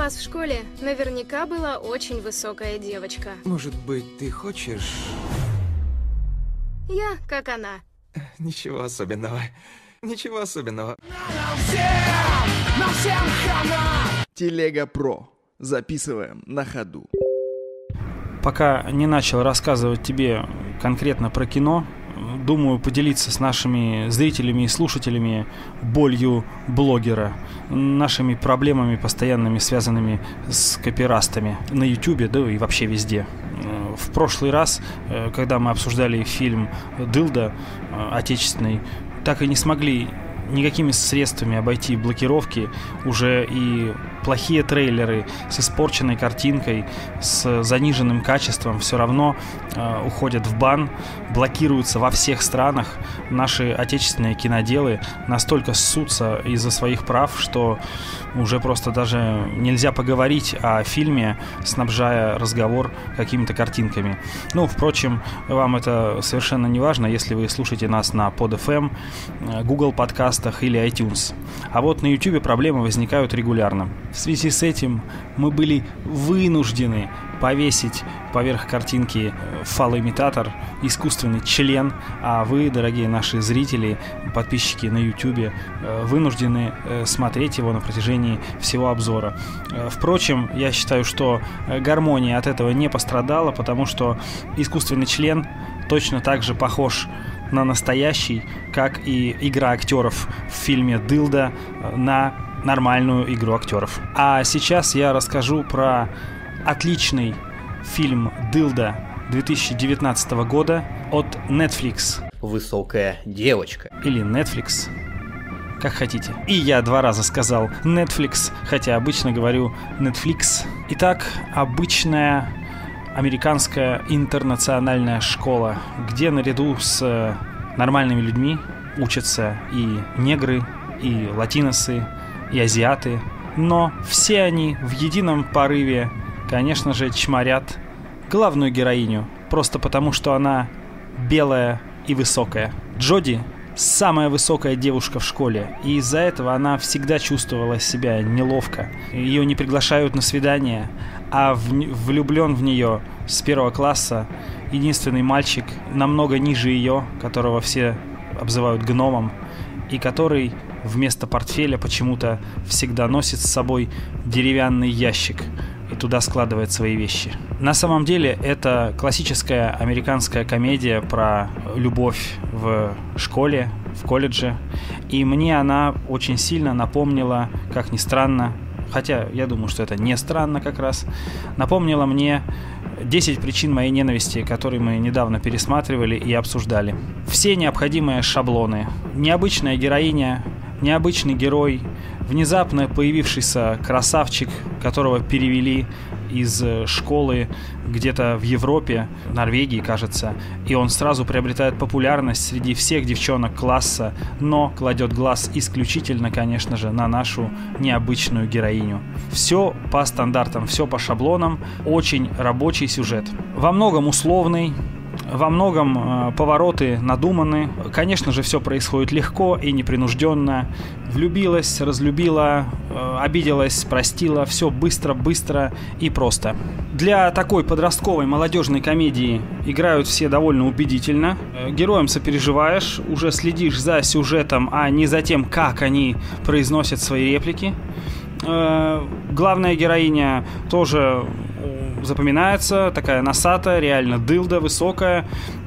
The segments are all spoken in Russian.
вас в школе наверняка была очень высокая девочка. Может быть, ты хочешь... Я, как она. Ничего особенного. Ничего особенного. Телега Про. Записываем на ходу. Пока не начал рассказывать тебе конкретно про кино, думаю поделиться с нашими зрителями и слушателями болью блогера, нашими проблемами постоянными, связанными с копирастами на YouTube, да и вообще везде. В прошлый раз, э, когда мы обсуждали фильм «Дылда» э, отечественный, так и не смогли никакими средствами обойти блокировки уже и плохие трейлеры с испорченной картинкой, с заниженным качеством все равно э, уходят в бан, блокируются во всех странах. Наши отечественные киноделы настолько ссутся из-за своих прав, что уже просто даже нельзя поговорить о фильме, снабжая разговор какими-то картинками. Ну, впрочем, вам это совершенно не важно, если вы слушаете нас на PodFM, э, Google подкастах или iTunes. А вот на YouTube проблемы возникают регулярно. В связи с этим мы были вынуждены повесить поверх картинки э, фалоимитатор, искусственный член, а вы, дорогие наши зрители, подписчики на YouTube, э, вынуждены э, смотреть его на протяжении всего обзора. Впрочем, я считаю, что гармония от этого не пострадала, потому что искусственный член точно так же похож на настоящий, как и игра актеров в фильме «Дылда» на нормальную игру актеров. А сейчас я расскажу про отличный фильм «Дылда» 2019 года от Netflix. Высокая девочка. Или Netflix. Как хотите. И я два раза сказал Netflix, хотя обычно говорю Netflix. Итак, обычная американская интернациональная школа, где наряду с нормальными людьми учатся и негры, и латиносы, и азиаты, но все они в едином порыве, конечно же, чморят главную героиню, просто потому что она белая и высокая. Джоди самая высокая девушка в школе, и из-за этого она всегда чувствовала себя неловко. Ее не приглашают на свидание, а в, влюблен в нее с первого класса. Единственный мальчик намного ниже ее, которого все обзывают гномом, и который вместо портфеля почему-то всегда носит с собой деревянный ящик и туда складывает свои вещи. На самом деле это классическая американская комедия про любовь в школе, в колледже. И мне она очень сильно напомнила, как ни странно, хотя я думаю, что это не странно как раз, напомнила мне 10 причин моей ненависти, которые мы недавно пересматривали и обсуждали. Все необходимые шаблоны. Необычная героиня, необычный герой, внезапно появившийся красавчик, которого перевели из э, школы где-то в Европе, Норвегии, кажется, и он сразу приобретает популярность среди всех девчонок класса, но кладет глаз исключительно, конечно же, на нашу необычную героиню. Все по стандартам, все по шаблонам, очень рабочий сюжет. Во многом условный, во многом э, повороты надуманы. Конечно же, все происходит легко и непринужденно. Влюбилась, разлюбила, э, обиделась, простила. Все быстро, быстро и просто. Для такой подростковой молодежной комедии играют все довольно убедительно. Э, героям сопереживаешь, уже следишь за сюжетом, а не за тем, как они произносят свои реплики. Главная героиня тоже запоминается, такая носатая, реально дылда, высокая,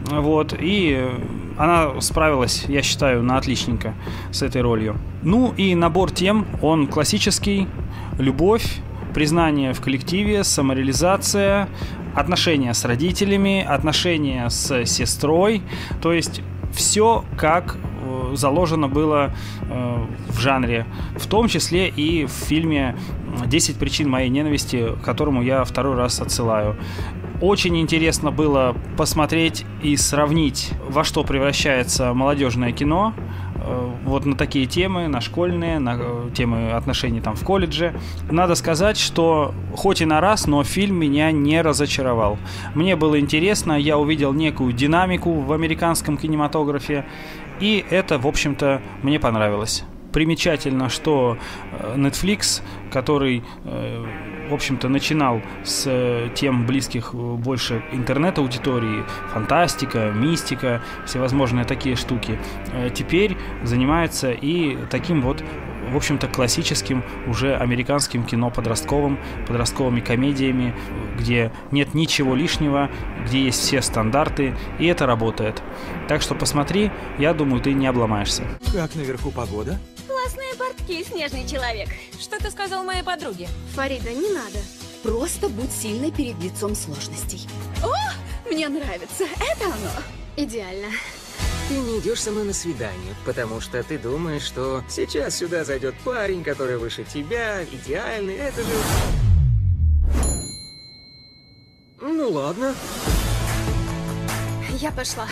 вот, и она справилась, я считаю, на отличненько с этой ролью. Ну и набор тем, он классический, любовь, признание в коллективе, самореализация, отношения с родителями, отношения с сестрой, то есть все как заложено было э, в жанре, в том числе и в фильме «10 причин моей ненависти», к которому я второй раз отсылаю. Очень интересно было посмотреть и сравнить, во что превращается молодежное кино, вот на такие темы, на школьные, на э, темы отношений там в колледже. Надо сказать, что хоть и на раз, но фильм меня не разочаровал. Мне было интересно, я увидел некую динамику в американском кинематографе, и это, в общем-то, мне понравилось. примечательно, что э, Netflix, который, э, в общем-то, начинал с э, тем близких э, больше интернет-аудитории, фантастика, мистика, всевозможные такие штуки, э, теперь занимается и таким вот в общем-то, классическим уже американским кино подростковым, подростковыми комедиями, где нет ничего лишнего, где есть все стандарты, и это работает. Так что посмотри, я думаю, ты не обломаешься. Как наверху погода? Классные портки, снежный человек. Что ты сказал моей подруге? Фарида, не надо. Просто будь сильной перед лицом сложностей. О, мне нравится. Это оно. Идеально. Ты не идешь со мной на свидание, потому что ты думаешь, что сейчас сюда зайдет парень, который выше тебя, идеальный, это же... Ну ладно. Я пошла.